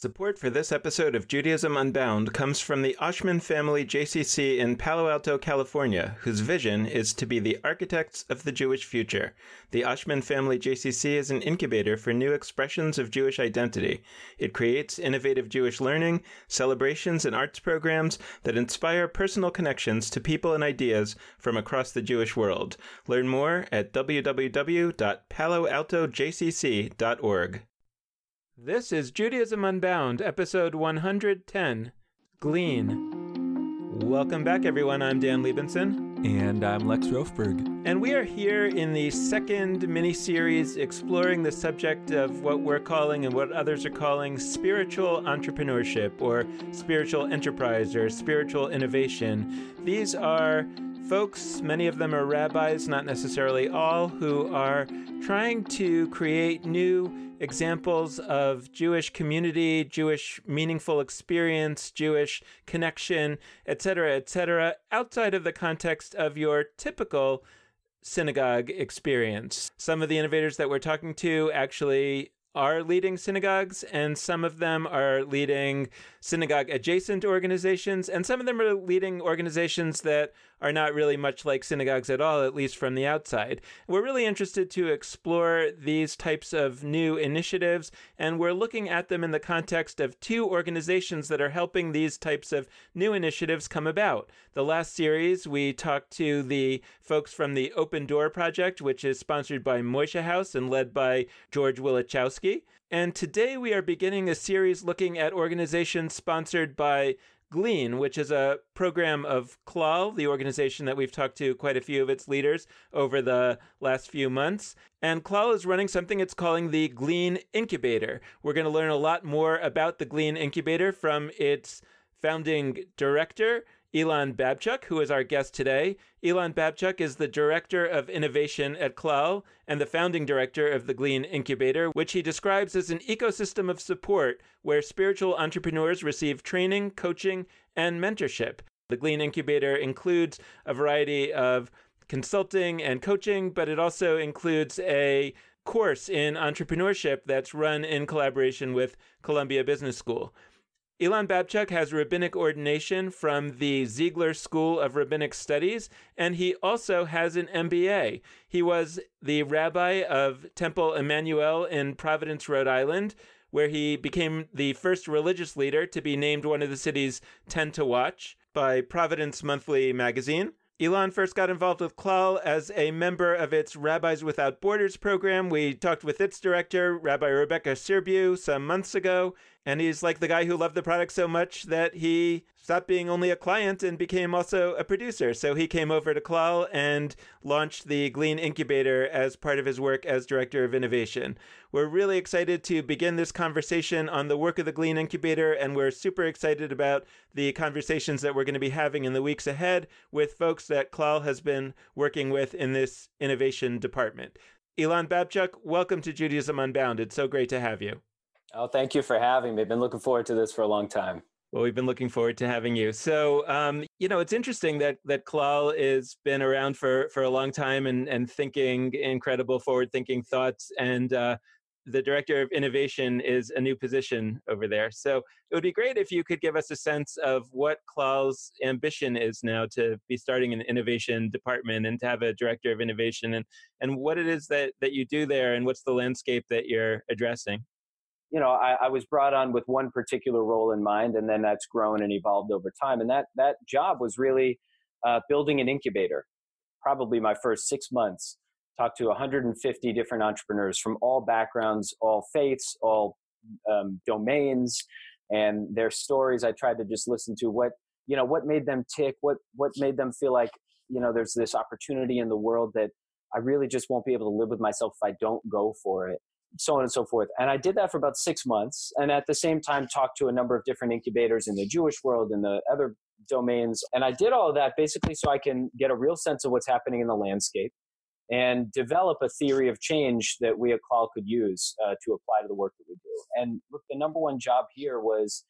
Support for this episode of Judaism Unbound comes from the Oshman Family JCC in Palo Alto, California, whose vision is to be the architects of the Jewish future. The Oshman Family JCC is an incubator for new expressions of Jewish identity. It creates innovative Jewish learning, celebrations, and arts programs that inspire personal connections to people and ideas from across the Jewish world. Learn more at www.paloaltojcc.org. This is Judaism Unbound, episode 110 Glean. Welcome back, everyone. I'm Dan Libenson. And I'm Lex Rofeberg. And we are here in the second mini series exploring the subject of what we're calling and what others are calling spiritual entrepreneurship or spiritual enterprise or spiritual innovation. These are folks, many of them are rabbis, not necessarily all, who are trying to create new examples of Jewish community, Jewish meaningful experience, Jewish connection, etc., etc., outside of the context of your typical synagogue experience. Some of the innovators that we're talking to actually are leading synagogues, and some of them are leading synagogue adjacent organizations, and some of them are leading organizations that are not really much like synagogues at all, at least from the outside. We're really interested to explore these types of new initiatives, and we're looking at them in the context of two organizations that are helping these types of new initiatives come about. The last series, we talked to the folks from the Open Door Project, which is sponsored by Moishe House and led by George Wilichowski. And today we are beginning a series looking at organizations sponsored by Glean, which is a program of Clal, the organization that we've talked to quite a few of its leaders over the last few months. And Clal is running something it's calling the Glean Incubator. We're going to learn a lot more about the Glean Incubator from its founding director, Elan Babchuk, who is our guest today. Elan Babchuk is the Director of Innovation at Clal and the founding director of the Glean Incubator, which he describes as an ecosystem of support where spiritual entrepreneurs receive training, coaching, and mentorship. The Glean Incubator includes a variety of consulting and coaching, but it also includes a course in entrepreneurship that's run in collaboration with Columbia Business School. Elan Babchuk has rabbinic ordination from the Ziegler School of Rabbinic Studies, and he also has an MBA. He was the rabbi of Temple Emmanuel in Providence, Rhode Island, where he became the first religious leader to be named one of the city's 10 to watch by Providence Monthly magazine. Elan first got involved with Clal as a member of its Rabbis Without Borders program. We talked with its director, Rabbi Rebecca Sirbu, some months ago, and he's like the guy who loved the product so much that he stopped being only a client and became also a producer. So he came over to Clal and launched the Glean Incubator as part of his work as Director of Innovation. We're really excited to begin this conversation on the work of the Glean Incubator, and we're super excited about the conversations that we're going to be having in the weeks ahead with folks that Clal has been working with in this innovation department. Elan Babchuk, welcome to Judaism Unbound. It's so great to have you. Oh, thank you for having me. I've been looking forward to this for a long time. Well, we've been looking forward to having you. So, um, you know, it's interesting that that Clal has been around for for a long time and and thinking incredible forward-thinking thoughts. And uh, the director of innovation is a new position over there. So it would be great if you could give us a sense of what Clal's ambition is now to be starting an innovation department and to have a director of innovation and and what it is that that you do there and what's the landscape that you're addressing you know, I, I, was brought on with one particular role in mind, and then that's grown and evolved over time. And that that job was really uh, building an incubator. Probably my first six months, talked to 150 different entrepreneurs from all backgrounds, all faiths, all um, domains, and their stories. I tried to just listen to what you know, what made them tick, what what made them feel like you know, there's this opportunity in the world that I really just won't be able to live with myself if I don't go for it so on and so forth. And I did that for about six months. And at the same time, talked to a number of different incubators in the Jewish world and the other domains. And I did all of that basically so I can get a real sense of what's happening in the landscape and develop a theory of change that we at Clal could use uh, to apply to the work that we do. And look, the number one job here was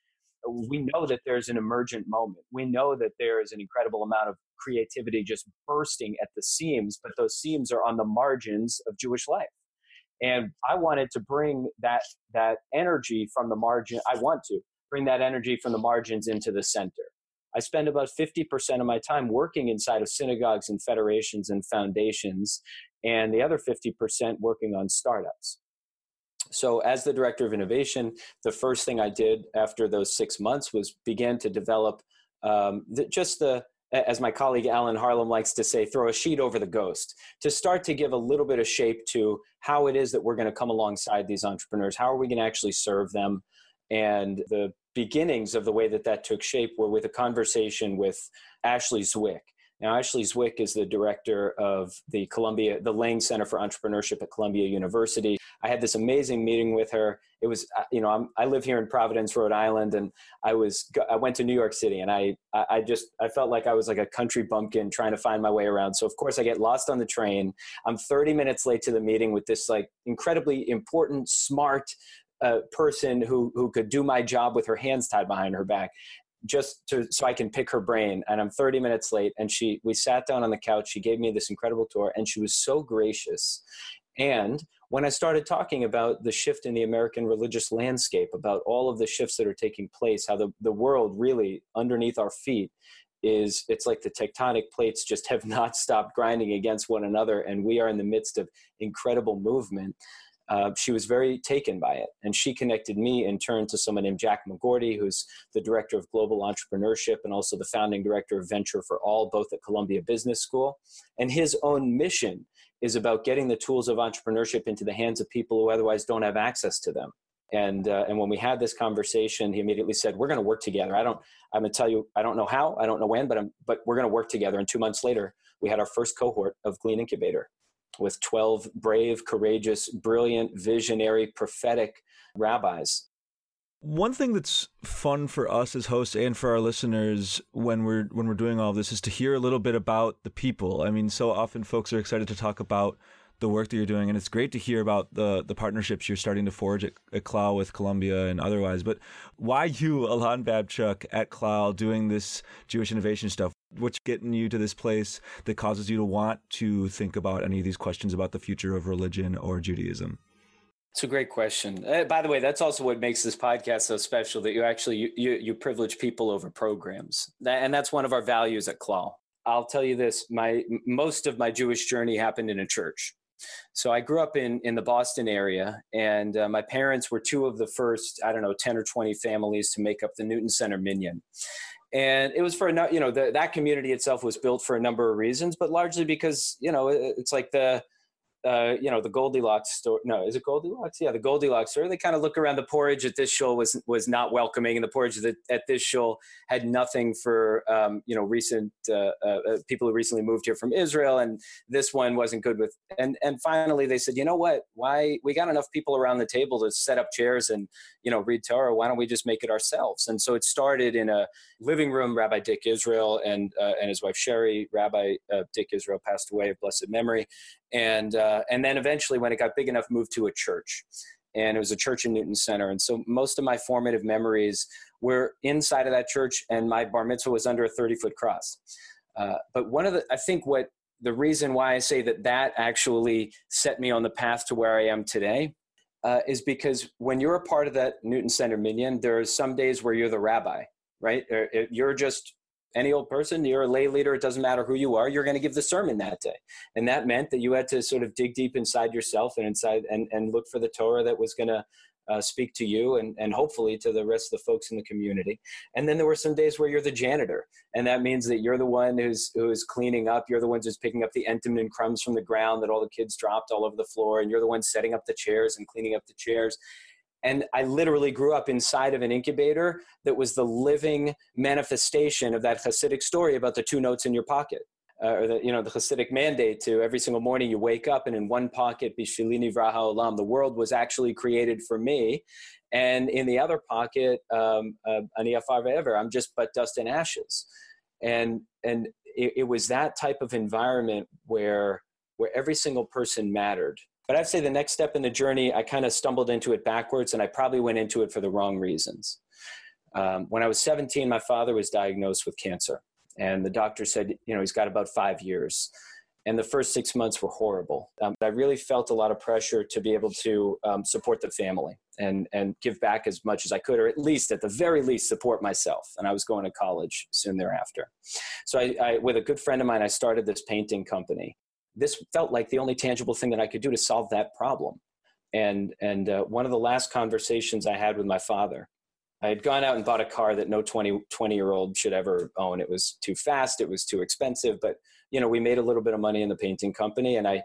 we know that there's an emergent moment. We know that there is an incredible amount of creativity just bursting at the seams, but those seams are on the margins of Jewish life And I wanted to bring that that energy from the margin. I want to bring that energy from the margins into the center. I spend about 50% of my time working inside of synagogues and federations and foundations, and the other 50% working on startups. So, as the director of innovation, the first thing I did after those six months was began to develop um, the, just the as my colleague Alan Harlem likes to say, throw a sheet over the ghost to start to give a little bit of shape to how it is that we're going to come alongside these entrepreneurs. How are we going to actually serve them? And the beginnings of the way that that took shape were with a conversation with Ashley Zwick. Now, Ashley Zwick is the director of the Columbia, the Lang Center for Entrepreneurship at Columbia University. I had this amazing meeting with her. It was, uh, you know, I'm, i live here in Providence, Rhode Island, and I was, I went to New York City, and I, I just, I felt like I was like a country bumpkin trying to find my way around. So of course, I get lost on the train. I'm 30 minutes late to the meeting with this like incredibly important, smart, uh, person who who could do my job with her hands tied behind her back just to so I can pick her brain. And I'm 30 minutes late. And she we sat down on the couch. She gave me this incredible tour, and she was so gracious. And when I started talking about the shift in the American religious landscape, about all of the shifts that are taking place, how the, the world really underneath our feet is it's like the tectonic plates just have not stopped grinding against one another and we are in the midst of incredible movement uh, she was very taken by it. And she connected me in turn to someone named Jack McGourty, who's the director of global entrepreneurship and also the founding director of Venture for All, both at Columbia Business School. And his own mission is about getting the tools of entrepreneurship into the hands of people who otherwise don't have access to them. And, uh, and when we had this conversation, he immediately said, we're going to work together. I don't, I'm going to tell you, I don't know how, I don't know when, but, I'm, but we're going to work together. And two months later, we had our first cohort of Glean Incubator with 12 brave, courageous, brilliant, visionary, prophetic rabbis. One thing that's fun for us as hosts and for our listeners when we're when we're doing all this is to hear a little bit about the people. I mean, so often folks are excited to talk about the work that you're doing, and it's great to hear about the the partnerships you're starting to forge at, at Clal with Columbia and otherwise. But why you, Elan Babchuk, at Clal doing this Jewish innovation stuff? What's getting you to this place that causes you to want to think about any of these questions about the future of religion or Judaism? It's a great question. Uh, by the way, that's also what makes this podcast so special that you actually you, you, you privilege people over programs, and that's one of our values at Clal. I'll tell you this: my most of my Jewish journey happened in a church. So I grew up in in the Boston area, and uh, my parents were two of the first I don't know ten or twenty families to make up the Newton Center Minyan. And it was for you know the, that community itself was built for a number of reasons, but largely because you know it's like the uh, you know, the Goldilocks store. No, is it Goldilocks? Yeah, the Goldilocks store. They kind of look around. The porridge at this shul was was not welcoming, and the porridge at, this shul had nothing for um, you know recent uh, uh, uh, people who recently moved here from Israel, and this one wasn't good with. And and finally, they said, you know what? Why we got enough people around the table to set up chairs and you know read Torah. Why don't we just make it ourselves? And so it started in a living room. Rabbi Dick Israel and uh, and his wife Sherry. Rabbi uh, Dick Israel passed away of blessed memory, and uh, and then eventually when it got big enough moved to a church. And it was a church in newton center. And so most of my formative memories were inside of that church and my bar mitzvah was under a 30 foot cross. Uh, but one of the i think what the reason why i say that that actually set me on the path to where i am today uh, is because when you're a part of that newton center minyan there are some days where you're the rabbi right? You're just any old person, you're a lay leader, it doesn't matter who you are, you're going to give the sermon that day. And that meant that you had to sort of dig deep inside yourself and inside and, and look for the Torah that was going to uh, speak to you and, and hopefully to the rest of the folks in the community. And then there were some days where you're the janitor. And that means that you're the one who's, who's cleaning up. You're the one who's picking up the entenmann crumbs from the ground that all the kids dropped all over the floor. And you're the one setting up the chairs and cleaning up the chairs. And I literally grew up inside of an incubator that was the living manifestation of that Hasidic story about the two notes in your pocket. Uh, or the you know the Hasidic mandate to every single morning you wake up and in one pocket Bishvili Nivra Ha'olam the world was actually created for me, and in the other pocket um, uh, Ve'ever I'm just but dust and ashes, and and it, it was that type of environment where where every single person mattered but I'd say the next step in the journey, I kind of stumbled into it backwards and I probably went into it for the wrong reasons. Um, when I was 17, my father was diagnosed with cancer. And the doctor said, you know, he's got about five years. and the first six months were horrible. Um, I really felt a lot of pressure to be able to um, support the family and and give back as much as I could, or at least, at the very least, support myself. And I was going to college soon thereafter. So, I, I, with a good friend of mine, I started this painting company. This felt like the only tangible thing that I could do to solve that problem. And and uh, one of the last conversations I had with my father I had gone out and bought a car that no 20, 20 year old should ever own. It was too fast. It was too expensive. But, you know, we made a little bit of money in the painting company and I,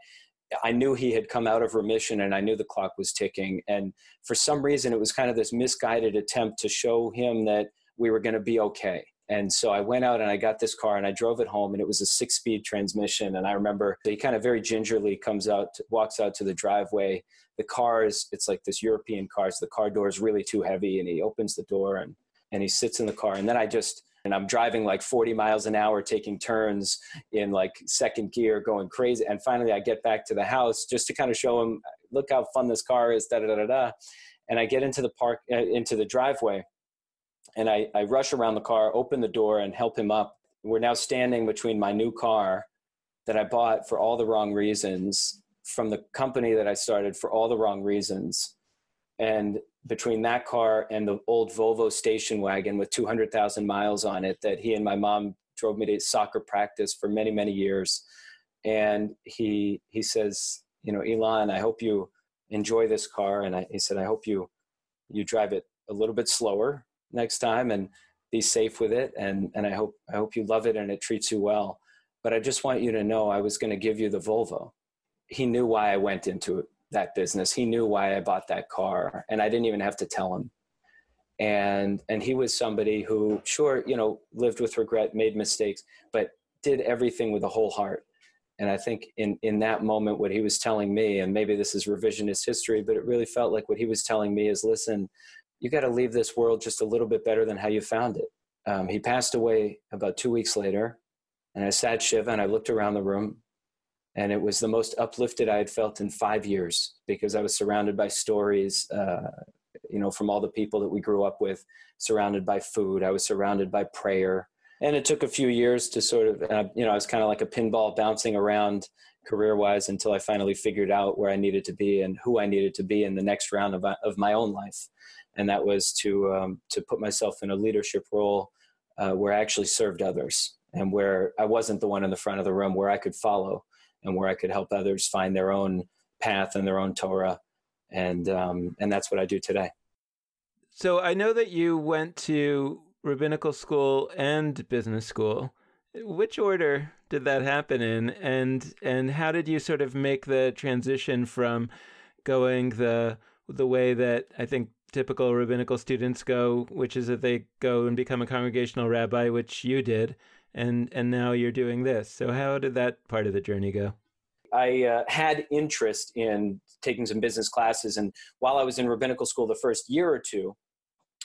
I knew he had come out of remission and I knew the clock was ticking. And for some reason, it was kind of this misguided attempt to show him that we were going to be okay. And so I went out and I got this car and I drove it home and it was a six speed transmission. And I remember he kind of very gingerly comes out, walks out to the driveway. The car is, it's like this European car. So the car door is really too heavy and he opens the door and, and he sits in the car. And then I just, and I'm driving like 40 miles an hour, taking turns in like second gear, going crazy. And finally I get back to the house just to kind of show him, look how fun this car is, da da da da. And I get into the park, uh, into the driveway and I, I rush around the car, open the door, and help him up. We're now standing between my new car that I bought for all the wrong reasons from the company that I started for all the wrong reasons. And between that car and the old Volvo station wagon with 200,000 miles on it that he and my mom drove me to soccer practice for many, many years. And he, he says, you know, Elan, I hope you enjoy this car. And I, he said, I hope you, you drive it a little bit slower next time and be safe with it and and I hope I hope you love it and it treats you well. But I just want you to know I was going to give you the Volvo. He knew why I went into that business. He knew why I bought that car and I didn't even have to tell him. And and he was somebody who sure, you know, lived with regret, made mistakes, but did everything with a whole heart. And I think in, in that moment, what he was telling me, and maybe this is revisionist history, but it really felt like what he was telling me is listen, you got to leave this world just a little bit better than how you found it. Um, he passed away about two weeks later, and I sat Shiva and I looked around the room, and it was the most uplifted I had felt in five years because I was surrounded by stories, uh, you know, from all the people that we grew up with, surrounded by food. I was surrounded by prayer, and it took a few years to sort of, uh, you know, I was kind of like a pinball bouncing around career-wise until I finally figured out where I needed to be and who I needed to be in the next round of, of my own life and that was to um, to put myself in a leadership role uh, where I actually served others and where I wasn't the one in the front of the room, where I could follow and where I could help others find their own path and their own Torah, and um, and that's what I do today. So I know that you went to rabbinical school and business school. Which order did that happen in, and and how did you sort of make the transition from going the the way that I think typical rabbinical students go, which is that they go and become a congregational rabbi, which you did, and and now you're doing this. So how did that part of the journey go? I uh, had interest in taking some business classes, and while I was in rabbinical school the first year or two,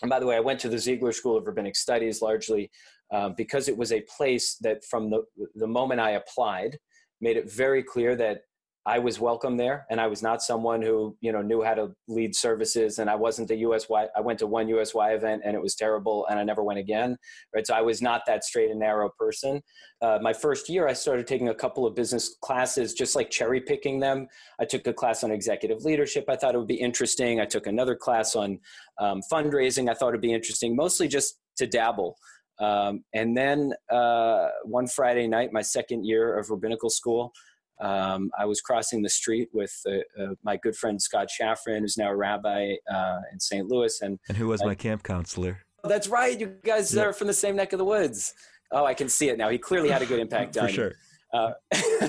and by the way, I went to the Ziegler School of Rabbinic Studies largely uh, because it was a place that, from the the moment I applied, made it very clear that I was welcome there, and I was not someone who you know knew how to lead services, and I wasn't the USY. I went to one USY event, and it was terrible, and I never went again. Right, so I was not that straight and narrow person. Uh, my first year, I started taking a couple of business classes, just like cherry picking them. I took a class on executive leadership. I thought it would be interesting. I took another class on um, fundraising. I thought it'd be interesting, mostly just to dabble. Um, and then uh, one Friday night, my second year of rabbinical school, um, I was crossing the street with uh, uh, my good friend Scott Shaffrin, who's now a rabbi uh, in St. Louis, and and who was my camp counselor. Oh, that's right. You guys are from the same neck of the woods. Oh, I can see it now. He clearly had a good impact on For sure. Uh,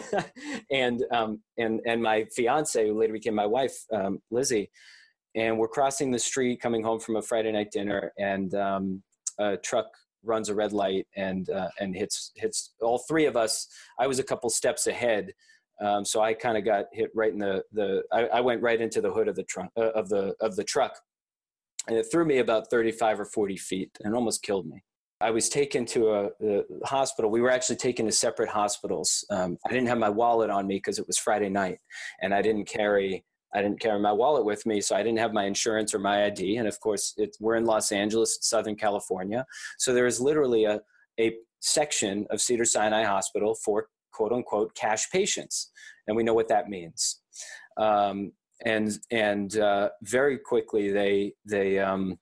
and um, and and my fiance, who later became my wife, um, Lizzie, and we're crossing the street, coming home from a Friday night dinner, and um, a truck runs a red light and uh, and hits hits all three of us. I was a couple steps ahead, um, so I kind of got hit right in the the. I, I, went right into the hood of the trunk uh, of the of the truck, and it threw me about thirty five or forty feet and almost killed me. I was taken to a, a hospital. We were actually taken to separate hospitals. Um, I didn't have my wallet on me because it was Friday night, and I didn't carry I didn't carry my wallet with me, so I didn't have my insurance or my ID. And of course, we're in Los Angeles, Southern California, so there is literally a a section of Cedars-Sinai Hospital for quote unquote cash patients, and we know what that means. Um, and and uh, very quickly they they um,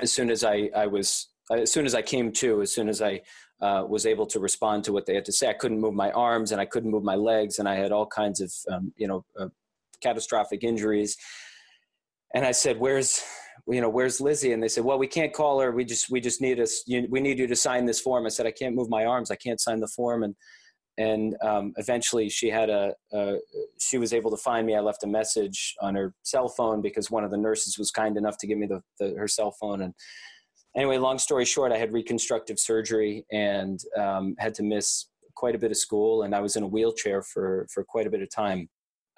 as soon as I I was as soon as I came to as soon as I uh, was able to respond to what they had to say. I couldn't move my arms and I couldn't move my legs, and I had all kinds of um, you know uh, catastrophic injuries. And I said, "Where's you know where's Lizzie?" And they said, "Well, we can't call her. We just we just need us. We need you to sign this form." I said, "I can't move my arms. I can't sign the form." And and um, eventually she had a, a, she was able to find me i left a message on her cell phone because one of the nurses was kind enough to give me the, the her cell phone and anyway, long story short, I had reconstructive surgery and um, had to miss quite a bit of school, and I was in a wheelchair for for quite a bit of time.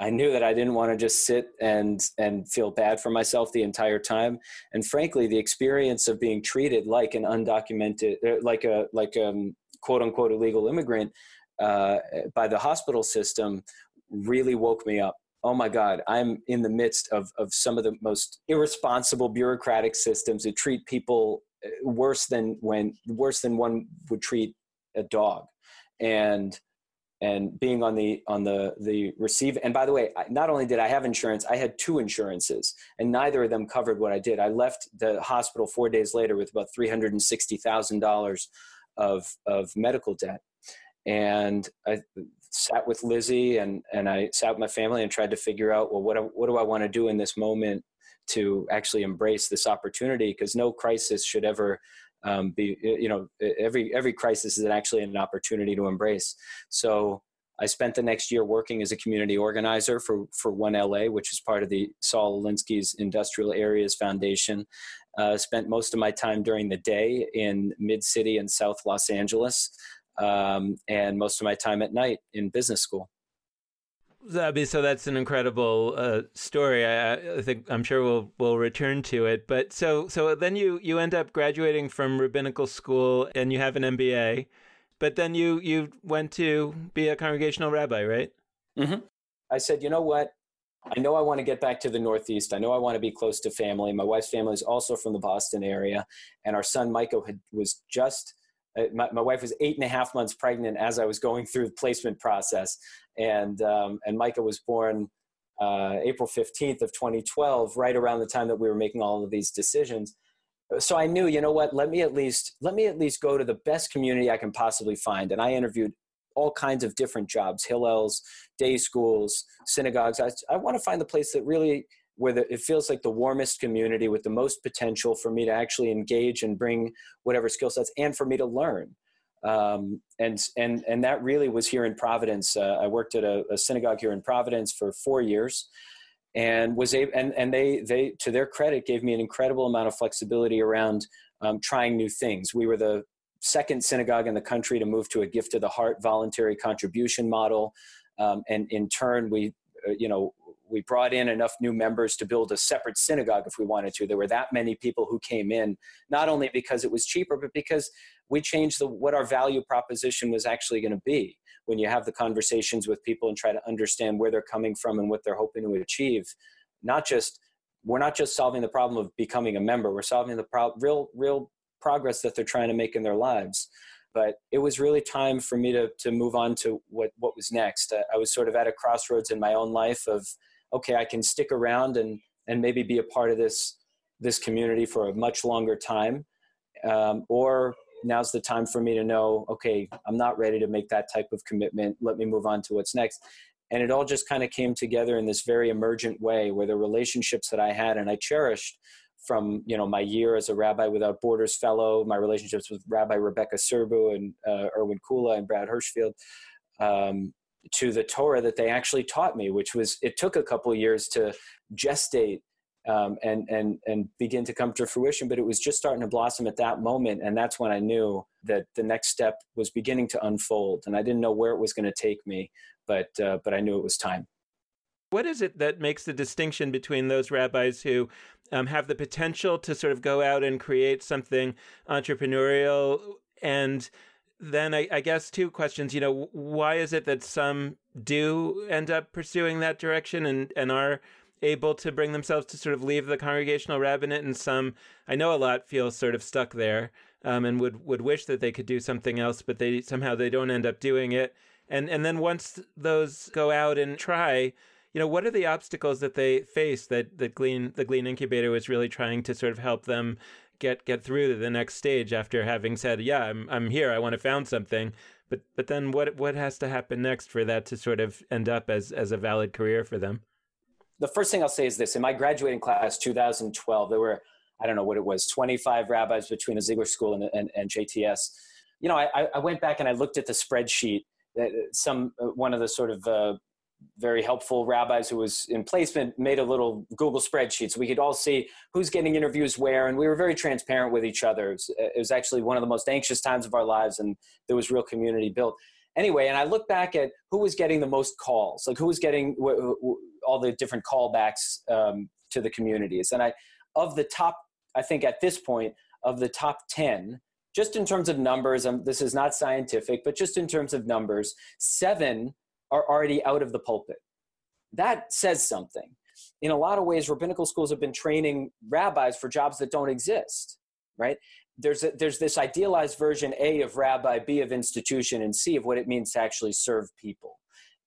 I knew that I didn't want to just sit and and feel bad for myself the entire time. And frankly, the experience of being treated like an undocumented, uh, like a like a um, quote unquote illegal immigrant uh, by the hospital system really woke me up. Oh my God, I'm in the midst of, of some of the most irresponsible bureaucratic systems that treat people uh, worse than when worse than one would treat a dog. And and being on the on the the receive and by the way not only did i have insurance i had two insurances and neither of them covered what i did. I left the hospital four days later with about $360000 of of medical debt and I, sat with Lizzie and and I sat with my family and tried to figure out well what what do I want to do in this moment to actually embrace this opportunity because no crisis should ever um, be you know every every crisis is actually an opportunity to embrace so I spent the next year working as a community organizer for for One LA, which is part of the Saul Alinsky's Industrial Areas Foundation. Uh, spent most of my time during the day in Mid City and South Los Angeles, um, and most of my time at night in business school. Zabby, so that's an incredible uh, story. I, I, think I'm sure we'll we'll return to it. But so so then you you end up graduating from rabbinical school and you have an MBA, but then you you went to be a congregational rabbi, right? Mm-hmm. I said, you know what? I know I want to get back to the Northeast. I know I want to be close to family. My wife's family is also from the Boston area, and our son Michael had, was just my, my, wife was eight and a half months pregnant as I was going through the placement process, and um, and Micah was born uh, April fifteenth of 2012, right around the time that we were making all of these decisions. So I knew, you know what? Let me at least let me at least go to the best community I can possibly find, and I interviewed all kinds of different jobs, Hillels, day schools, synagogues. I, I want to find the place that really where the, it feels like the warmest community with the most potential for me to actually engage and bring whatever skill sets and for me to learn. Um, and and and that really was here in Providence. Uh, I worked at a, a, synagogue here in Providence for four years, and was able and and they they to their credit gave me an incredible amount of flexibility around um, trying new things. We were the second synagogue in the country to move to a gift of the heart voluntary contribution model, um, and in turn we uh, you know we brought in enough new members to build a separate synagogue if we wanted to. There were that many people who came in, not only because it was cheaper, but because we changed the, what our value proposition was actually going to be. When you have the conversations with people and try to understand where they're coming from and what they're hoping to achieve, not just we're not just solving the problem of becoming a member, we're solving the pro- real real progress that they're trying to make in their lives but it was really time for me to to move on to what what was next. I, I, was sort of at a crossroads in my own life of okay, I can stick around and and maybe be a part of this this community for a much longer time, um, or now's the time for me to know, okay, I'm not ready to make that type of commitment. Let me move on to what's next. And it all just kind of came together in this very emergent way, where the relationships that I had and I cherished from you know my year as a Rabbi Without Borders fellow, my relationships with Rabbi Rebecca Sirbu and uh, Irwin Kula and Brad Hirschfield, um, to the Torah that they actually taught me, which was it took a couple years to gestate um, and and and begin to come to fruition. But it was just starting to blossom at that moment, and that's when I knew that the next step was beginning to unfold. And I didn't know where it was going to take me, but uh, but I knew it was time. What is it that makes the distinction between those rabbis who um, have the potential to sort of go out and create something entrepreneurial and then I, I, guess two questions. You know, why is it that some do end up pursuing that direction and, and are able to bring themselves to sort of leave the congregational rabbinate, and some I know a lot feel sort of stuck there um, and would would wish that they could do something else, but they somehow they don't end up doing it. And and then once those go out and try, you know, what are the obstacles that they face that the Glean the Glean incubator was really trying to sort of help them get get through to the next stage after having said, "Yeah, I'm I'm here. I want to found something." But but then what what has to happen next for that to sort of end up as as a valid career for them? The first thing I'll say is this: in my graduating class, 2012, there were I don't know what it was, 25 rabbis between the Ziegler School and, and, and JTS. You know, I, I went back and I looked at the spreadsheet. That some uh, one of the sort of uh, very helpful rabbis who was in placement made a little Google spreadsheet so we could all see who's getting interviews where, and we were very transparent with each other. It was, it was, actually one of the most anxious times of our lives, and there was real community built. Anyway, and I look back at who was getting the most calls, like who was getting all the different callbacks um, to the communities, and I of the top, I think at this point of the top ten. Just in terms of numbers, um, this is not scientific, but just in terms of numbers, seven are already out of the pulpit. That says something. In a lot of ways, rabbinical schools have been training rabbis for jobs that don't exist, right? There's, a, there's this idealized version A of rabbi, B of institution, and C of what it means to actually serve people.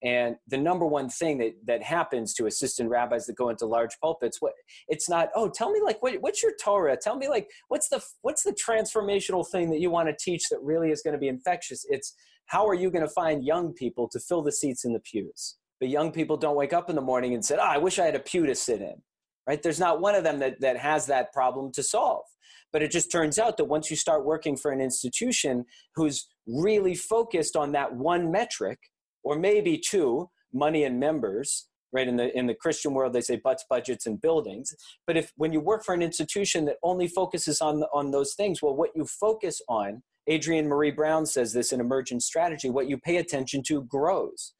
And the number one thing that, that happens to assistant rabbis that go into large pulpits, what it's not, oh, tell me like what, what's your Torah? Tell me like what's the what's the transformational thing that you want to teach that really is going to be infectious? It's how are you going to find young people to fill the seats in the pews? But young people don't wake up in the morning and say, oh, ah, I wish I had a pew to sit in. Right? There's not one of them that, that has that problem to solve. But it just turns out that once you start working for an institution who's really focused on that one metric, or maybe two, money and members, right in the in the christian world they say butts budgets and buildings but if when you work for an institution that only focuses on on those things well what you focus on Adrienne maree Brown says this in Emergent Strategy what you pay attention to grows.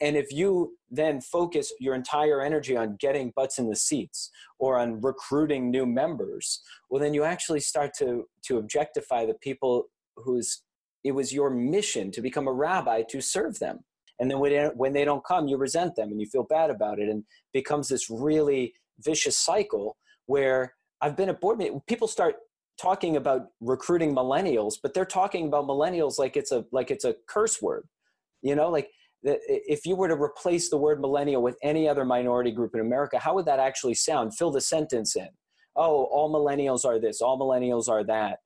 And if you then focus your entire energy on getting butts in the seats or on recruiting new members, well, then you actually start to, to objectify the people whose it was your mission to become a rabbi to serve them. And then when, they don't come, you resent them and you feel bad about it and becomes this really vicious cycle where I've been at board. People start talking about recruiting millennials, but they're talking about millennials like it's a like it's a curse word. You know, like if you were to replace the word millennial with any other minority group in America, how would that actually sound? Fill the sentence in. Oh, all millennials are this, all millennials are that.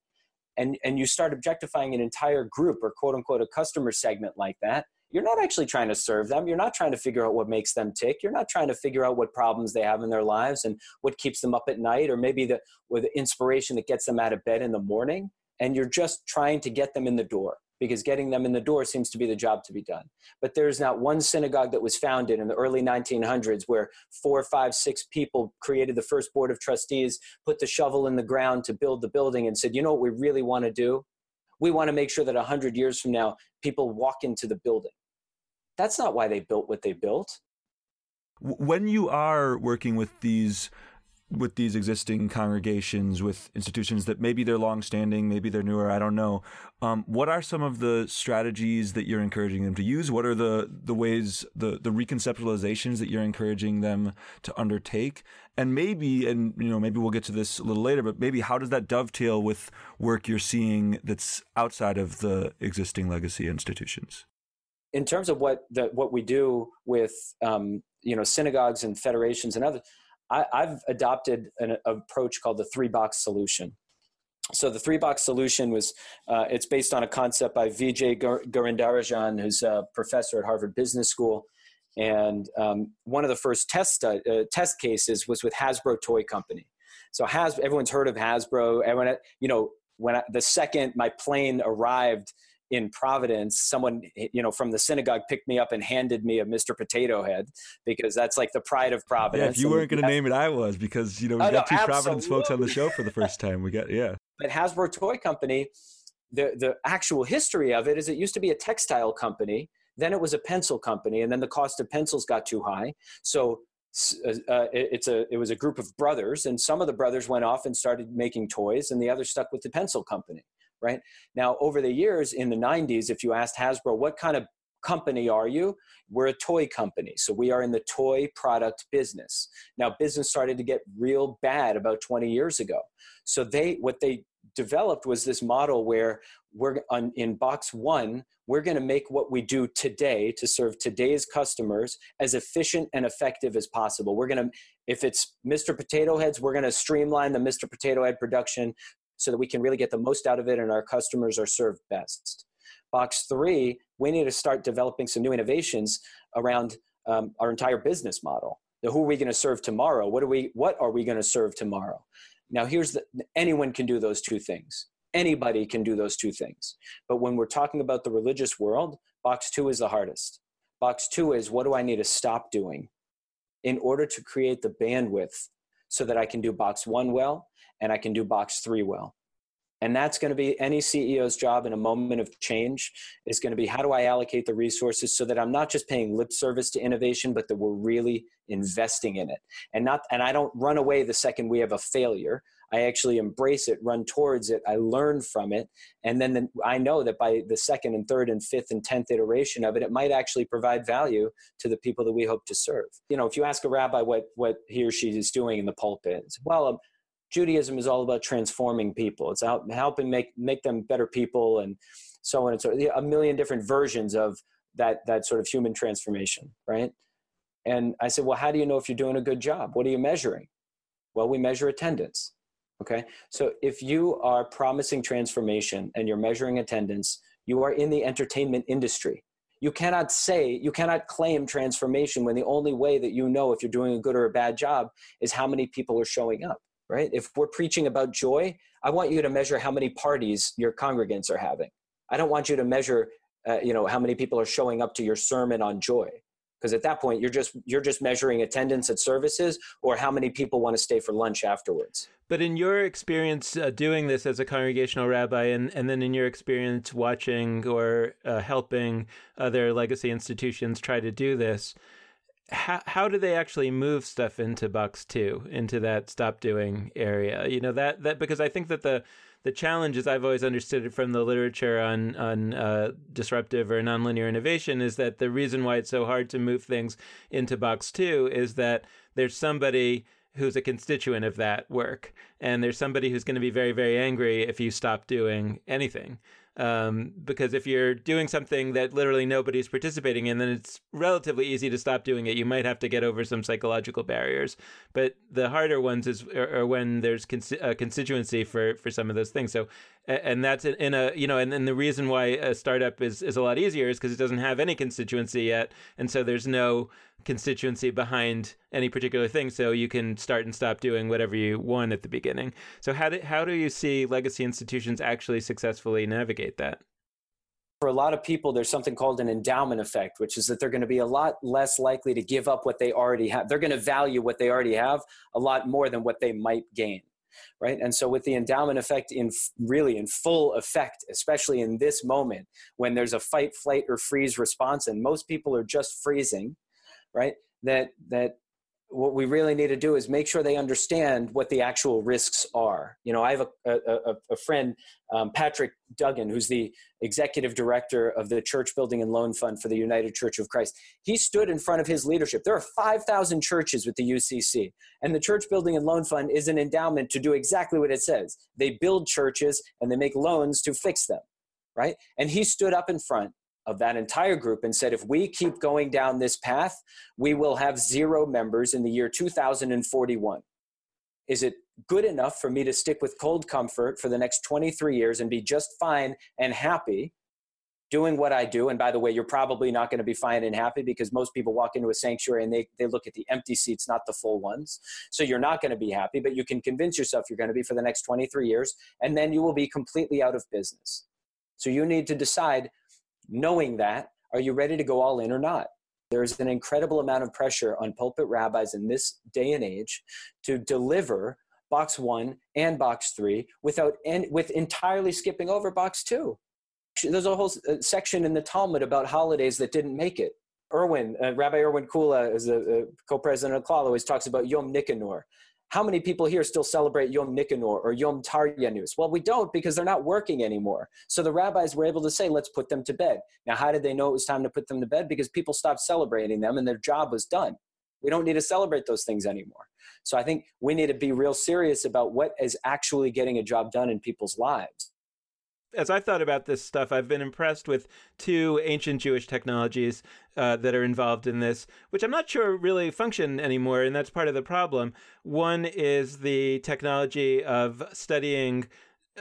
And and you start objectifying an entire group or quote unquote a customer segment like that you're not actually trying to serve them. You're not trying to figure out what makes them tick. You're not trying to figure out what problems they have in their lives and what keeps them up at night, or maybe the, or the inspiration that gets them out of bed in the morning. And you're just trying to get them in the door because getting them in the door seems to be the job to be done. But there's not one synagogue that was founded in the early 1900s where four, five, six people created the first board of trustees, put the shovel in the ground to build the building, and said, you know what we really want to do? We want to make sure that 100 years from now, people walk into the building. That's not why they built what they built. When you are working with these with these existing congregations, with institutions that maybe they're long-standing, maybe they're newer, I don't know. Um, what are some of the strategies that you're encouraging them to use? What are the the ways, the the reconceptualizations that you're encouraging them to undertake? And maybe, and you know, maybe we'll get to this a little later, but maybe how does that dovetail with work you're seeing that's outside of the existing legacy institutions? in terms of what the, what we do with um, you know synagogues and federations and other, I, have adopted an approach called the three box solution. So the three box solution was uh, it's based on a concept by Vijay Govindarajan, who's a professor at Harvard Business School. And um, one of the first test uh, test cases was with Hasbro Toy Company. So Has everyone's heard of Hasbro. Everyone, you know, when I, the second my plane arrived in Providence, someone you know from the synagogue picked me up and handed me a Mr. Potato Head because that's like the pride of Providence. Yeah, if you weren't going to name it, I was because you know we oh, got no, two absolutely. Providence folks on the show for the first time. We got yeah. But Hasbro Toy Company, the the actual history of it is it used to be a textile company, then it was a pencil company, and then the cost of pencils got too high, so uh, uh it's a it was a group of brothers, and some of the brothers went off and started making toys, and the others stuck with the pencil company right? Now, over the years in the 90s, if you asked Hasbro, what kind of company are you? We're a toy company. So we are in the toy product business. Now, business started to get real bad about 20 years ago. So they, what they developed was this model where we're on, in box one, we're going to make what we do today to serve today's customers as efficient and effective as possible. We're going to, if it's Mr. Potato Heads, we're going to streamline the Mr. Potato Head production so that we can really get the most out of it and our customers are served best. Box three, we need to start developing some new innovations around um, our entire business model. Who are we going to serve tomorrow? What are we? What are we going to serve tomorrow? Now, here's the, anyone can do those two things. Anybody can do those two things. But when we're talking about the religious world, box two is the hardest. Box two is what do I need to stop doing in order to create the bandwidth so that I can do box one well and I can do box three well. And that's going to be any CEO's job in a moment of change is going to be how do I allocate the resources so that I'm not just paying lip service to innovation, but that we're really investing in it. And not and I don't run away the second we have a failure. I actually embrace it, run towards it, I learn from it, and then the, I know that by the second and third and fifth and tenth iteration of it, it might actually provide value to the people that we hope to serve. You know, if you ask a rabbi what what he or she is doing in the pulpit, well, Judaism is all about transforming people. It's out helping make make them better people, and so on and so a million different versions of that that sort of human transformation, right? And I said, well, how do you know if you're doing a good job? What are you measuring? Well, we measure attendance. Okay, so if you are promising transformation and you're measuring attendance, you are in the entertainment industry. You cannot say, you cannot claim transformation when the only way that you know if you're doing a good or a bad job is how many people are showing up right? If we're preaching about joy, I want you to measure how many parties your congregants are having. I don't want you to measure, uh, you know, how many people are showing up to your sermon on joy, because at that point you're just you're just measuring attendance at services or how many people want to stay for lunch afterwards. But in your experience uh, doing this as a congregational rabbi, and, and then in your experience watching or uh, helping other legacy institutions try to do this, how how do they actually move stuff into box two into that stop doing area? You know that that because i think that the the challenge as i've always understood it from the literature on on uh, disruptive or nonlinear innovation is that the reason why it's so hard to move things into box two is that there's somebody who's a constituent of that work and there's somebody who's going to be very very angry if you stop doing anything um, because if you're doing something that literally nobody's participating in, then it's relatively easy to stop doing it. You might have to get over some psychological barriers, but the harder ones is are, are when there's cons- a constituency for for some of those things. So, and that's in a you know, and, and the reason why a startup is is a lot easier is because it doesn't have any constituency yet, and so there's no constituency behind any particular thing so you can start and stop doing whatever you want at the beginning. So how do, how do you see legacy institutions actually successfully navigate that? For a lot of people there's something called an endowment effect which is that they're going to be a lot less likely to give up what they already have they're going to value what they already have a lot more than what they might gain right and so with the endowment effect in really in full effect especially in this moment when there's a fight flight or freeze response and most people are just freezing right? That that what we really need to do is make sure they understand what the actual risks are. You know, I have a, a, a friend, um, Patrick Duggan, who's the executive director of the Church Building and Loan Fund for the United Church of Christ. He stood in front of his leadership. There are 5,000 churches with the UCC, and the Church Building and Loan Fund is an endowment to do exactly what it says. They build churches and they make loans to fix them, right? And he stood up in front of that entire group and said, if we keep going down this path, we will have zero members in the year 2041. Is it good enough for me to stick with cold comfort for the next 23 years and be just fine and happy doing what I do? And by the way, you're probably not going to be fine and happy because most people walk into a sanctuary and they, they look at the empty seats, not the full ones. So you're not going to be happy, but you can convince yourself you're going to be for the next 23 years, and then you will be completely out of business. So you need to decide knowing that, are you ready to go all in or not? There's an incredible amount of pressure on pulpit rabbis in this day and age to deliver box one and box three without en- with entirely skipping over box two. There's a whole uh, section in the Talmud about holidays that didn't make it. Irwin, uh, Rabbi Irwin Kula, is the co-president of Clal, always talks about Yom Nicanor how many people here still celebrate Yom Nicanor or Yom Taryanus? Well, we don't because they're not working anymore. So the rabbis were able to say, let's put them to bed. Now, how did they know it was time to put them to bed? Because people stopped celebrating them and their job was done. We don't need to celebrate those things anymore. So I think we need to be real serious about what is actually getting a job done in people's lives as I've thought about this stuff, I've been impressed with two ancient Jewish technologies uh, that are involved in this, which I'm not sure really function anymore, and that's part of the problem. One is the technology of studying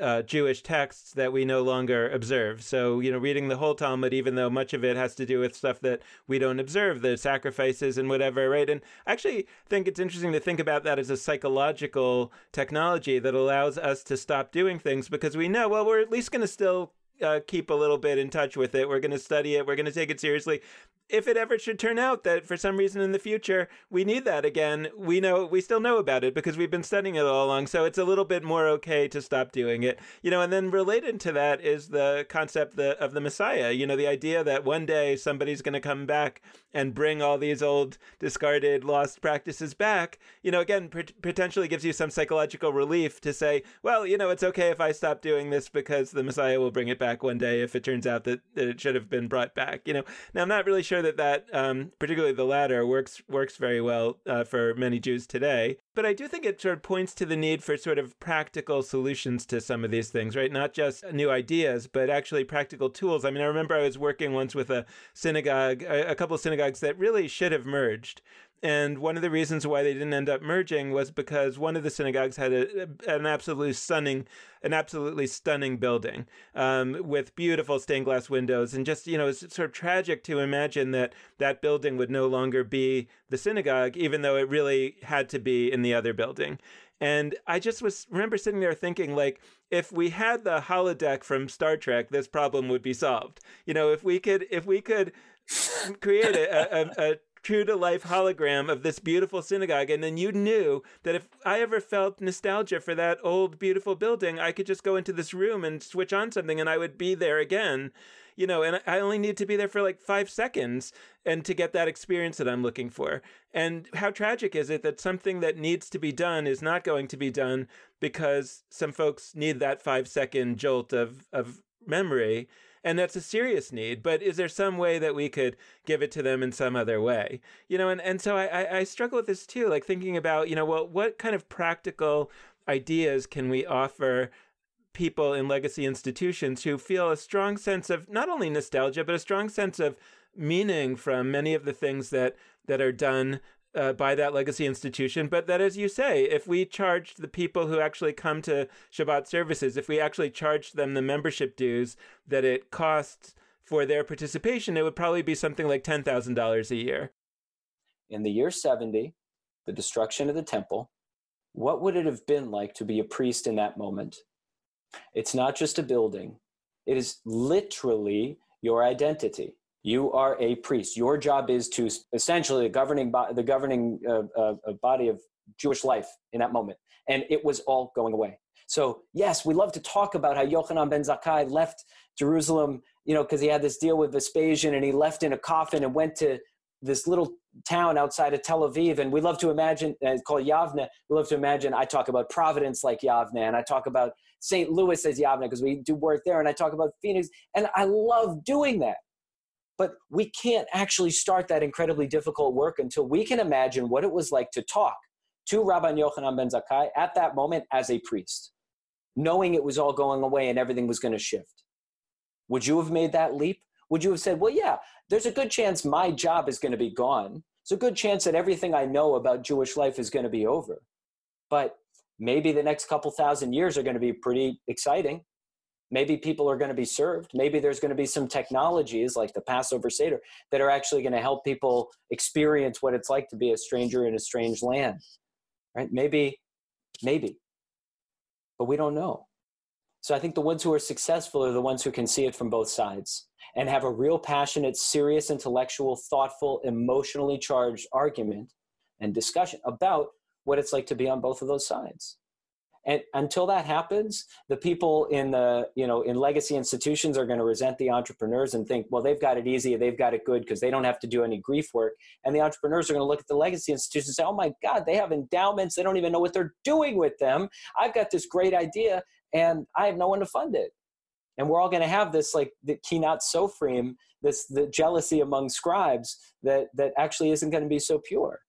uh, Jewish texts that we no longer observe. So, you know, reading the whole Talmud, even though much of it has to do with stuff that we don't observe, the sacrifices and whatever, right? And I actually think it's interesting to think about that as a psychological technology that allows us to stop doing things because we know, well, we're at least going to still uh, keep a little bit in touch with it. We're going to study it. We're going to take it seriously if it ever should turn out that for some reason in the future we need that again, we know we still know about it because we've been studying it all along. So it's a little bit more okay to stop doing it, you know. And then related to that is the concept the, of the Messiah. You know, the idea that one day somebody's going to come back and bring all these old discarded lost practices back. You know, again, potentially gives you some psychological relief to say, well, you know, it's okay if I stop doing this because the Messiah will bring it back one day if it turns out that, that it should have been brought back. You know, now I'm not really sure sure that that, um, particularly the latter, works works very well uh, for many Jews today. But I do think it sort of points to the need for sort of practical solutions to some of these things, right? Not just new ideas, but actually practical tools. I mean, I remember I was working once with a synagogue, a, a couple of synagogues that really should have merged and one of the reasons why they didn't end up merging was because one of the synagogues had a, an absolutely stunning, an absolutely stunning building um, with beautiful stained glass windows, and just you know, it's sort of tragic to imagine that that building would no longer be the synagogue, even though it really had to be in the other building. And I just was remember sitting there thinking like if we had the holodeck from Star Trek, this problem would be solved. You know, if we could if we could create a, a, a true to life hologram of this beautiful synagogue. And then you knew that if I ever felt nostalgia for that old, beautiful building, I could just go into this room and switch on something and I would be there again. You know, and I only need to be there for like five seconds and to get that experience that I'm looking for. And how tragic is it that something that needs to be done is not going to be done because some folks need that five second jolt of, of memory and that's a serious need but is there some way that we could give it to them in some other way? You know and, and so I, I struggle with this too like thinking about you know well what kind of practical ideas can we offer people in legacy institutions who feel a strong sense of not only nostalgia but a strong sense of meaning from many of the things that that are done uh, by that legacy institution. But that, as you say, if we charged the people who actually come to Shabbat services, if we actually charged them the membership dues that it costs for their participation, it would probably be something like $10,000 a year. In the year 70, the destruction of the temple, what would it have been like to be a priest in that moment? It's not just a building, it is literally your identity. You are a priest. Your job is to essentially the governing the governing uh, uh, uh, body of Jewish life in that moment, and it was all going away. So yes, we love to talk about how Yochanan ben Zakkai left Jerusalem, you know, because he had this deal with Vespasian, and he left in a coffin and went to this little town outside of Tel Aviv, and we love to imagine uh, called Yavne. We love to imagine. I talk about Providence like Yavne, and I talk about St. Louis as Yavne because we do work there, and I talk about Phoenix, and I love doing that. But we can't actually start that incredibly difficult work until we can imagine what it was like to talk to Rabban Yochanan ben Zakkai at that moment as a priest, knowing it was all going away and everything was going to shift. Would you have made that leap? Would you have said, well, yeah, there's a good chance my job is going to be gone. There's a good chance that everything I know about Jewish life is going to be over. But maybe the next couple thousand years are going to be pretty exciting maybe people are going to be served. Maybe there's going to be some technologies like the passover seder that are actually going to help people experience what it's like to be a stranger in a strange land right? Maybe maybe. But we don't know. So i think the ones who are successful are the ones who can see it from both sides and have a real passionate serious intellectual thoughtful emotionally charged argument and discussion about what it's like to be on both of those sides and until that happens the people in the you know in legacy institutions are going to resent the entrepreneurs and think well they've got it easy they've got it good because they don't have to do any grief work. And the entrepreneurs are going to look at the legacy institutions and say oh my god they have endowments they don't even know what they're doing with them. I've got this great idea and i have no one to fund it. And we're all going to have this like the kinat sofrim this the jealousy among scribes that that actually isn't going to be so pure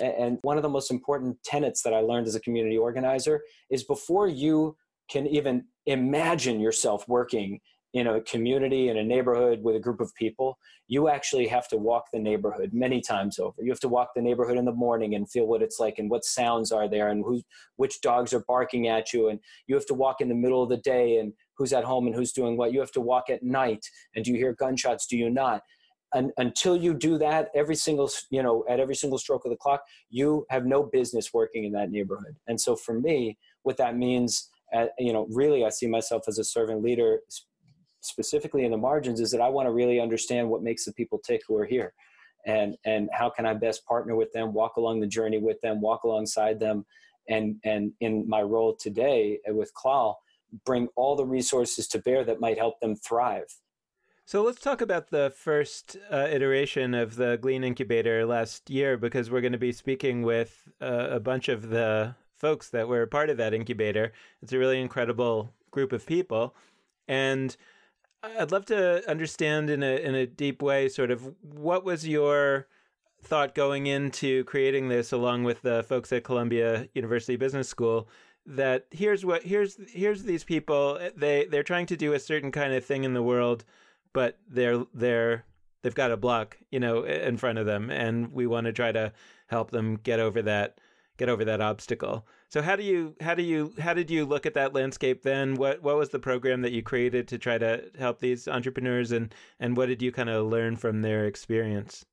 And one of the most important tenets that I learned as a community organizer is before you can even imagine yourself working in a community in a neighborhood with a group of people you actually have to walk the neighborhood many times over. You have to walk the neighborhood in the morning and feel what it's like and what sounds are there and who which dogs are barking at you. And you have to walk in the middle of the day and who's at home and who's doing what. You have to walk at night and do you hear gunshots? Do you not and until you do that every single you know at every single stroke of the clock you have no business working in that neighborhood and so for me what that means uh, you know really i see myself as a servant leader specifically in the margins is that I want to really understand what makes the people tick who are here and and how can I best partner with them, walk along the journey with them, walk alongside them and and in my role today with Clal bring all the resources to bear that might help them thrive. So let's talk about the first uh, iteration of the Glean Incubator last year because we're going to be speaking with uh, a bunch of the folks that were part of that incubator. It's a really incredible group of people. And I'd love to understand in a in a deep way, sort of what was your thought going into creating this, along with the folks at Columbia University Business School. That here's what here's here's these people. They they're trying to do a certain kind of thing in the world, but they're they're they've got a block, you know, in front of them, and we want to try to help them get over that get over that obstacle. So how do you how do you how did you look at that landscape then? What what was the program that you created to try to help these entrepreneurs and and what did you kind of learn from their experience?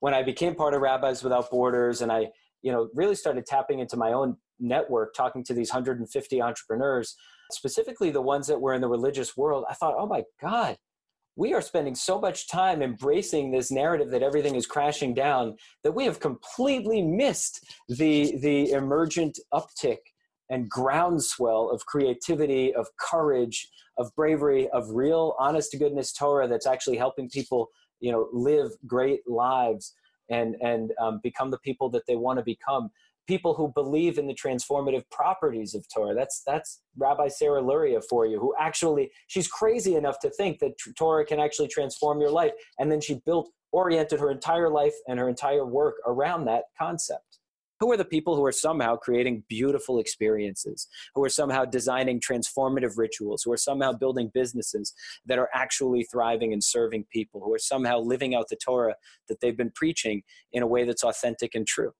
When I became part of Rabbis Without Borders and I, you know, really started tapping into my own network, talking to these 150 entrepreneurs, specifically the ones that were in the religious world, I thought, "Oh my god, we are spending so much time embracing this narrative that everything is crashing down that we have completely missed the the emergent uptick and groundswell of creativity of courage of bravery of real honest to goodness torah that's actually helping people you know live great lives and and um, become the people that they want to become people who believe in the transformative properties of Torah. That's that's Rabbi Sarah Luria for you, who actually she's crazy enough to think that Torah can actually transform your life, and then she built oriented her entire life and her entire work around that concept. Who are the people who are somehow creating beautiful experiences, who are somehow designing transformative rituals, who are somehow building businesses that are actually thriving and serving people, who are somehow living out the Torah that they've been preaching in a way that's authentic and true?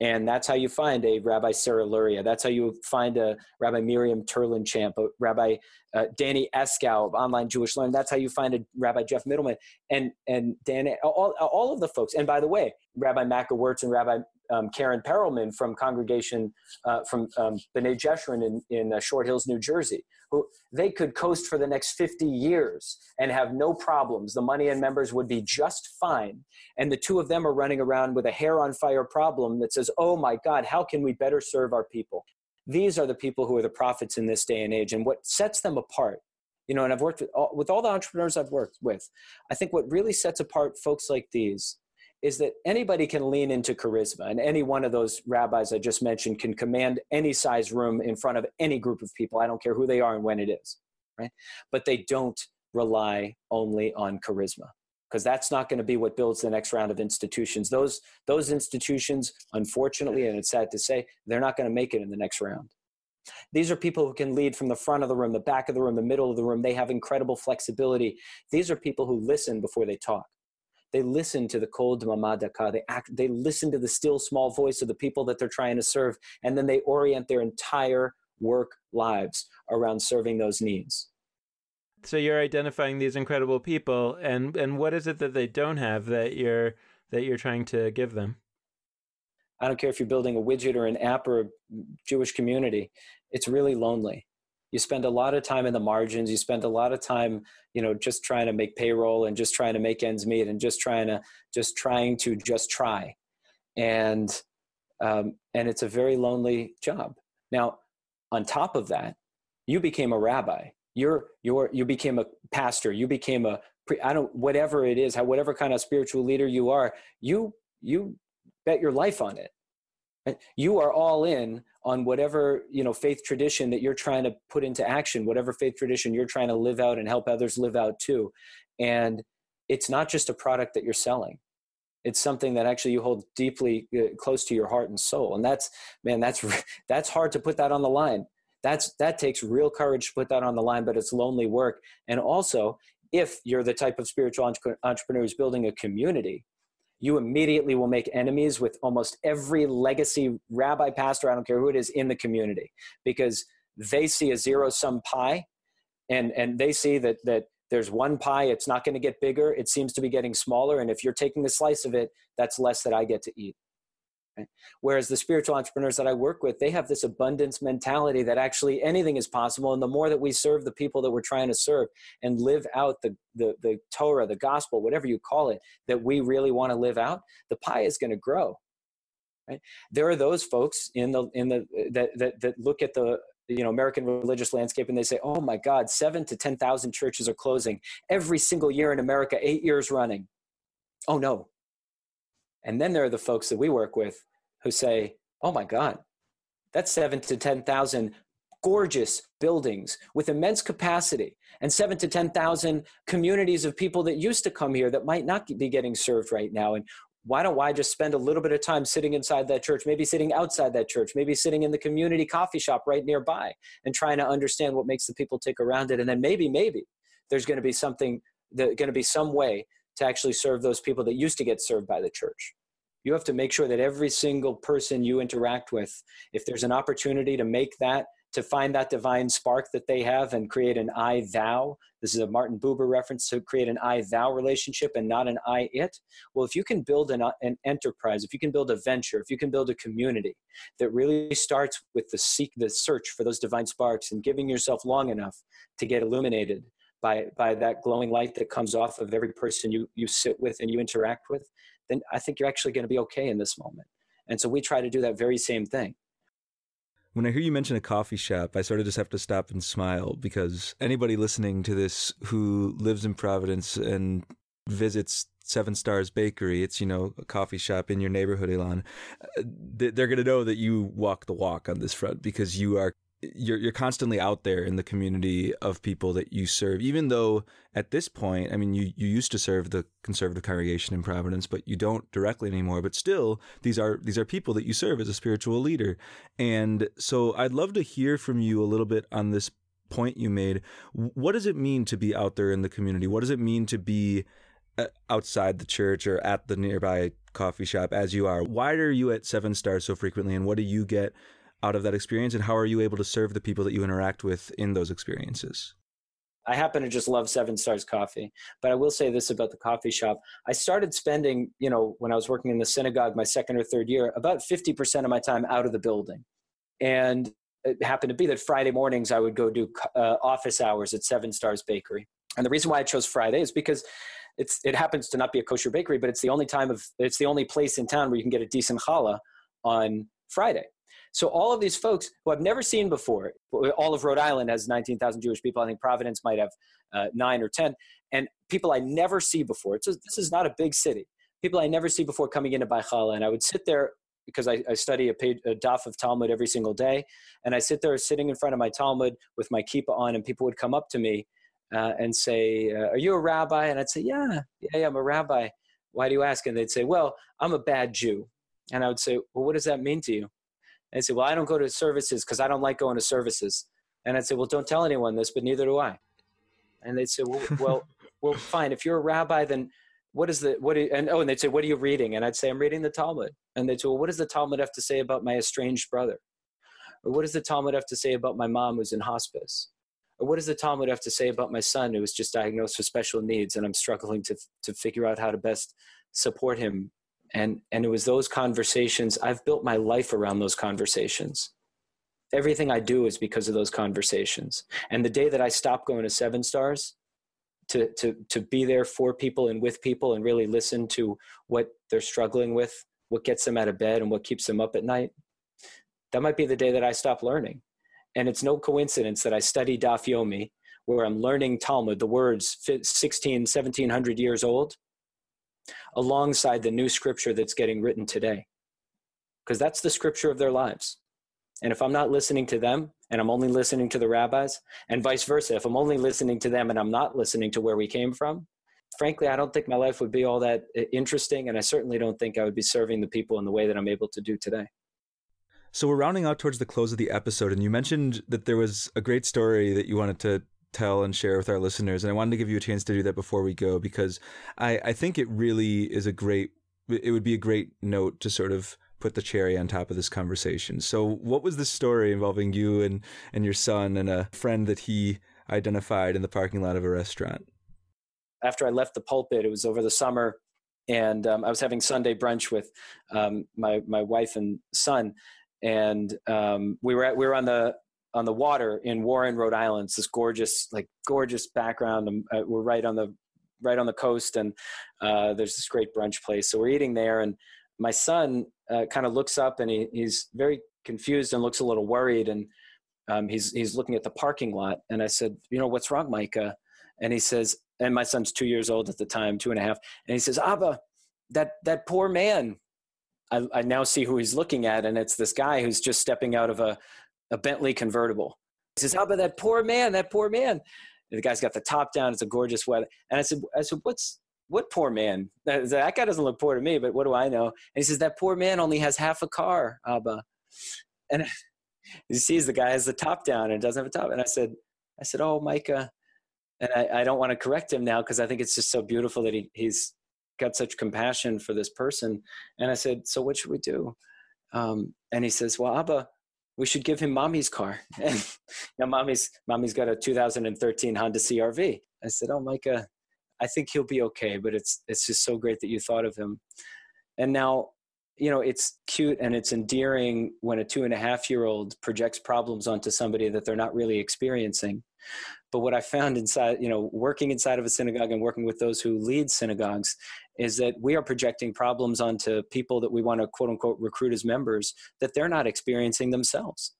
And that's how you find a Rabbi Sarah Luria. That's how you find a Rabbi Miriam Terlinchamp, a Rabbi uh, Danny Eskow of Online Jewish Learn. That's how you find a Rabbi Jeff Middleman and and Danny, all, all of the folks. And by the way, Rabbi Macca Wirtz and Rabbi um, Karen Perolman from congregation uh, from um, B'nai Jeshurun in, in uh, Short Hills, New Jersey, who they could coast for the next 50 years and have no problems. The money and members would be just fine. And the two of them are running around with a hair on fire problem that says, oh my God, how can we better serve our people? These are the people who are the prophets in this day and age. And what sets them apart you know and i've worked with all, with all the entrepreneurs i've worked with i think what really sets apart folks like these is that anybody can lean into charisma, and any one of those rabbis I just mentioned can command any size room in front of any group of people. I don't care who they are and when it is, right? But they don't rely only on charisma because that's not going to be what builds the next round of institutions. Those those institutions, unfortunately, and it's sad to say, they're not going to make it in the next round. These are people who can lead from the front of the room, the back of the room, the middle of the room. They have incredible flexibility. These are people who listen before they talk. They listen to the cold mamadaka. They act, they listen to the still small voice of the people that they're trying to serve, and then they orient their entire work lives around serving those needs. So you're identifying these incredible people, and and what is it that they don't have that you're that you're trying to give them? I don't care if you're building a widget or an app or a Jewish community. It's really lonely you spend a lot of time in the margins. You spend a lot of time you know just trying to make payroll and just trying to make ends meet and just trying to just trying to just try. And um, and it's a very lonely job. Now on top of that you became a rabbi. You're you're you became a pastor. You became a i don't whatever it is how whatever kind of spiritual leader you are you you bet your life on it. You are all in on whatever you know faith tradition that you're trying to put into action whatever faith tradition you're trying to live out and help others live out too. And it's not just a product that you're selling. It's something that actually you hold deeply uh, close to your heart and soul. And that's man that's that's hard to put that on the line. That's that takes real courage to put that on the line but it's lonely work. And also if you're the type of spiritual entrepreneur who's building a community you immediately will make enemies with almost every legacy rabbi pastor i don't care who it is in the community. Because they see a zero sum pie and and they see that that there's one pie it's not going to get bigger it seems to be getting smaller and if you're taking a slice of it that's less that i get to eat whereas the spiritual entrepreneurs that i work with they have this abundance mentality that actually anything is possible and the more that we serve the people that we're trying to serve and live out the the, the torah the gospel whatever you call it that we really want to live out the pie is going to grow Right? There are those folks in the in the that, that that look at the you know American religious landscape and they say, "Oh my God, seven to ten thousand churches are closing every single year in America, eight years running." Oh no. And then there are the folks that we work with who say, "Oh my God, that's seven to ten thousand gorgeous buildings with immense capacity and seven to 10,000 communities of people that used to come here that might not be getting served right now. And why don't I just spend a little bit of time sitting inside that church, maybe sitting outside that church, maybe sitting in the community coffee shop right nearby and trying to understand what makes the people tick around it. And then maybe, maybe there's going to be something, that, going to be some way to actually serve those people that used to get served by the church. You have to make sure that every single person you interact with, if there's an opportunity to make that to find that divine spark that they have and create an I thou. This is a Martin Buber reference to create an I thou relationship and not an I it. Well, if you can build an, an enterprise, if you can build a venture, if you can build a community that really starts with the seek, the search for those divine sparks and giving yourself long enough to get illuminated by, by that glowing light that comes off of every person you, you sit with and you interact with, then I think you're actually going to be okay in this moment. And so we try to do that very same thing when I hear you mention a coffee shop, I sort of just have to stop and smile because anybody listening to this who lives in Providence and visits Seven Stars Bakery, it's, you know, a coffee shop in your neighborhood, Elan, uh, they're going to know that you walk the walk on this front because you are you're you're constantly out there in the community of people that you serve even though at this point i mean you you used to serve the conservative congregation in providence but you don't directly anymore but still these are these are people that you serve as a spiritual leader. And so i'd love to hear from you a little bit on this point you made. What does it mean to be out there in the community? What does it mean to be uh, outside the church or at the nearby coffee shop as you are? Why are you at seven stars so frequently and what do you get out of that experience and how are you able to serve the people that you interact with in those experiences I happen to just love Seven Stars Coffee, but I will say this about the coffee shop. I started spending, you know, when I was working in the synagogue my second or third year, about 50% of my time out of the building. And it happened to be that Friday mornings I would go do uh, office hours at Seven Stars Bakery. And the reason why I chose Friday is because it's, it happens to not be a kosher bakery, but it's the only time of, it's the only place in town where you can get a decent challah on Friday. So all of these folks who I've never seen before, all of Rhode Island has 19,000 Jewish people. I think Providence might have uh, nine or 10. And people I never see before. It's this is not a big city. People I never see before coming into Baichala. And I would sit there because I, I study a, page, a daf of Talmud every single day. And I sit there sitting in front of my Talmud with my kippah on, and people would come up to me uh, and say, uh, Are you a rabbi? And I'd say, Yeah, yeah, yeah, I'm a rabbi. Why do you ask? And they'd say, Well, I'm a bad Jew. And I would say, Well, what does that mean to you? And they say, well, I don't go to services because I don't like going to services. And I'd say, well, don't tell anyone this, but neither do I. And they'd say, well, well, well, fine. If you're a rabbi, then what is the what? You, and oh, and they'd say, what are you reading? And I'd say, I'm reading the Talmud. And they'd say, well, what does the Talmud have to say about my estranged brother? Or what does the Talmud have to say about my mom who's in hospice? Or what does the Talmud have to say about my son who was just diagnosed with special needs and I'm struggling to to figure out how to best support him and and it was those conversations i've built my life around those conversations. Everything i do is because of those conversations. And the day that i stop going to seven stars to to to be there for people and with people and really listen to what they're struggling with what gets them out of bed and what keeps them up at night that might be the day that i stop learning. And it's no coincidence that i study daf yomi where i'm learning talmud the words 16 1700 years old alongside the new scripture that's getting written today. Because that's the scripture of their lives. And if I'm not listening to them and I'm only listening to the rabbis, and vice versa, if I'm only listening to them and I'm not listening to where we came from, frankly, I don't think my life would be all that uh, interesting. And I certainly don't think I would be serving the people in the way that I'm able to do today. So we're rounding out towards the close of the episode, and you mentioned that there was a great story that you wanted to tell and share with our listeners. And I wanted to give you a chance to do that before we go because I, I think it really is a great, it would be a great note to sort of put the cherry on top of this conversation. So, what was the story involving you and, and your son and a friend that he identified in the parking lot of a restaurant? After I left the pulpit, it was over the summer, and um, I was having Sunday brunch with um, my my wife and son, and um, we were at, we were on the on the water in Warren, Rhode Island. It's this gorgeous, like gorgeous background. Um, uh, we're right on the right on the coast, and uh, there's this great brunch place. So we're eating there, and my son uh, kind of looks up and he, he's very confused and looks a little worried, and um, he's he's looking at the parking lot. And I said, you know, what's wrong, Micah? And he says, and my son's two years old at the time, two and a half, and he says, Abba, that that poor man. I, I now see who he's looking at, and it's this guy who's just stepping out of a a Bentley convertible. He says, "How about that poor man? That poor man." And the guy's got the top down. It's a gorgeous weather. And I said, "I said, what's what poor man? That, guy doesn't look poor to me, but what do I know?" And he says, "That poor man only has half a car, Abba." And he sees the guy has the top down and doesn't have a top. And I said, "I said, oh, Micah." And I, I don't want to correct him now because I think it's just so beautiful that he, he's got such compassion for this person. And I said, "So what should we do?" Um, and he says, "Well, Abba." We should give him mommy's car. And mommy's mommy's got a 2013 Honda CRV. I said, "Oh, Micah, I think he'll be okay, but it's it's just so great that you thought of him." And now, you know, it's cute and it's endearing when a two and a half year old projects problems onto somebody that they're not really experiencing. But what I found inside, you know, working inside of a synagogue and working with those who lead synagogues is that we are projecting problems onto people that we want to quote unquote recruit as members that they're not experiencing themselves,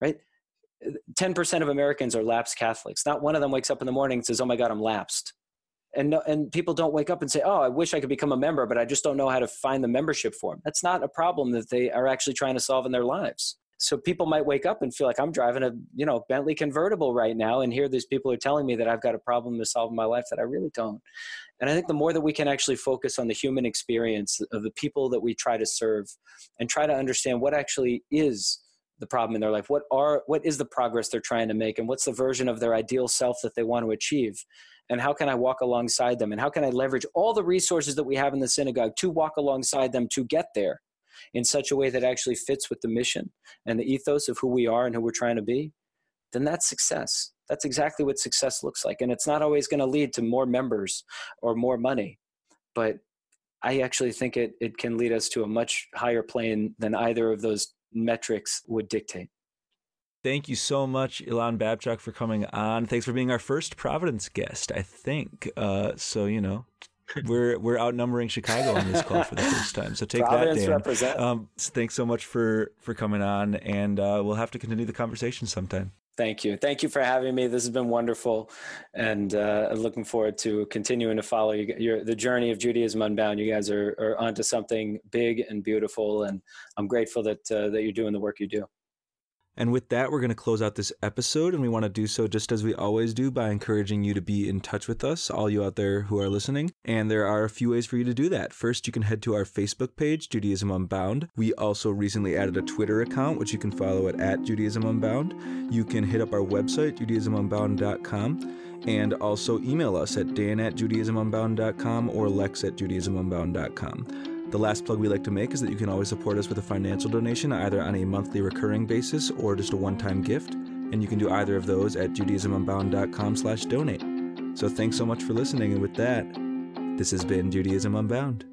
right? 10% of Americans are lapsed Catholics. Not one of them wakes up in the morning and says, Oh my God, I'm lapsed. And, no, and people don't wake up and say, Oh, I wish I could become a member, but I just don't know how to find the membership form. That's not a problem that they are actually trying to solve in their lives so people might wake up and feel like i'm driving a you know bentley convertible right now and here these people are telling me that i've got a problem to solve in my life that i really don't. And i think the more that we can actually focus on the human experience of the people that we try to serve and try to understand what actually is the problem in their life what are what is the progress they're trying to make and what's the version of their ideal self that they want to achieve and how can i walk alongside them and how can i leverage all the resources that we have in the synagogue to walk alongside them to get there in such a way that actually fits with the mission and the ethos of who we are and who we're trying to be, then that's success. That's exactly what success looks like. And it's not always going to lead to more members or more money, but I actually think it, it can lead us to a much higher plane than either of those metrics would dictate. Thank you so much, Elan Babchuck, for coming on. Thanks for being our first Providence guest, I think. Uh, so, you know, we're we're outnumbering Chicago on this call for the first time. So take Providence that, Dan. Represent. Um, thanks so much for for coming on, and uh, we'll have to continue the conversation sometime. Thank you. Thank you for having me. This has been wonderful, and uh, looking forward to continuing to follow you, your, the journey of Judaism Unbound. You guys are, are onto something big and beautiful, and I'm grateful that uh, that you're doing the work you do. And with that, we're going to close out this episode, and we want to do so just as we always do by encouraging you to be in touch with us, all you out there who are listening. And there are a few ways for you to do that. First, you can head to our Facebook page, Judaism Unbound. We also recently added a Twitter account, which you can follow at, at Judaism Unbound. You can hit up our website, judaismunbound.com and also email us at dan at judaismunbound.com or lex at judaismunbound.com. The last plug we like to make is that you can always support us with a financial donation, either on a monthly recurring basis or just a one-time gift. And you can do either of those at judaismunbound.com slash donate. So thanks so much for listening. And with that, this has been Judaism Unbound.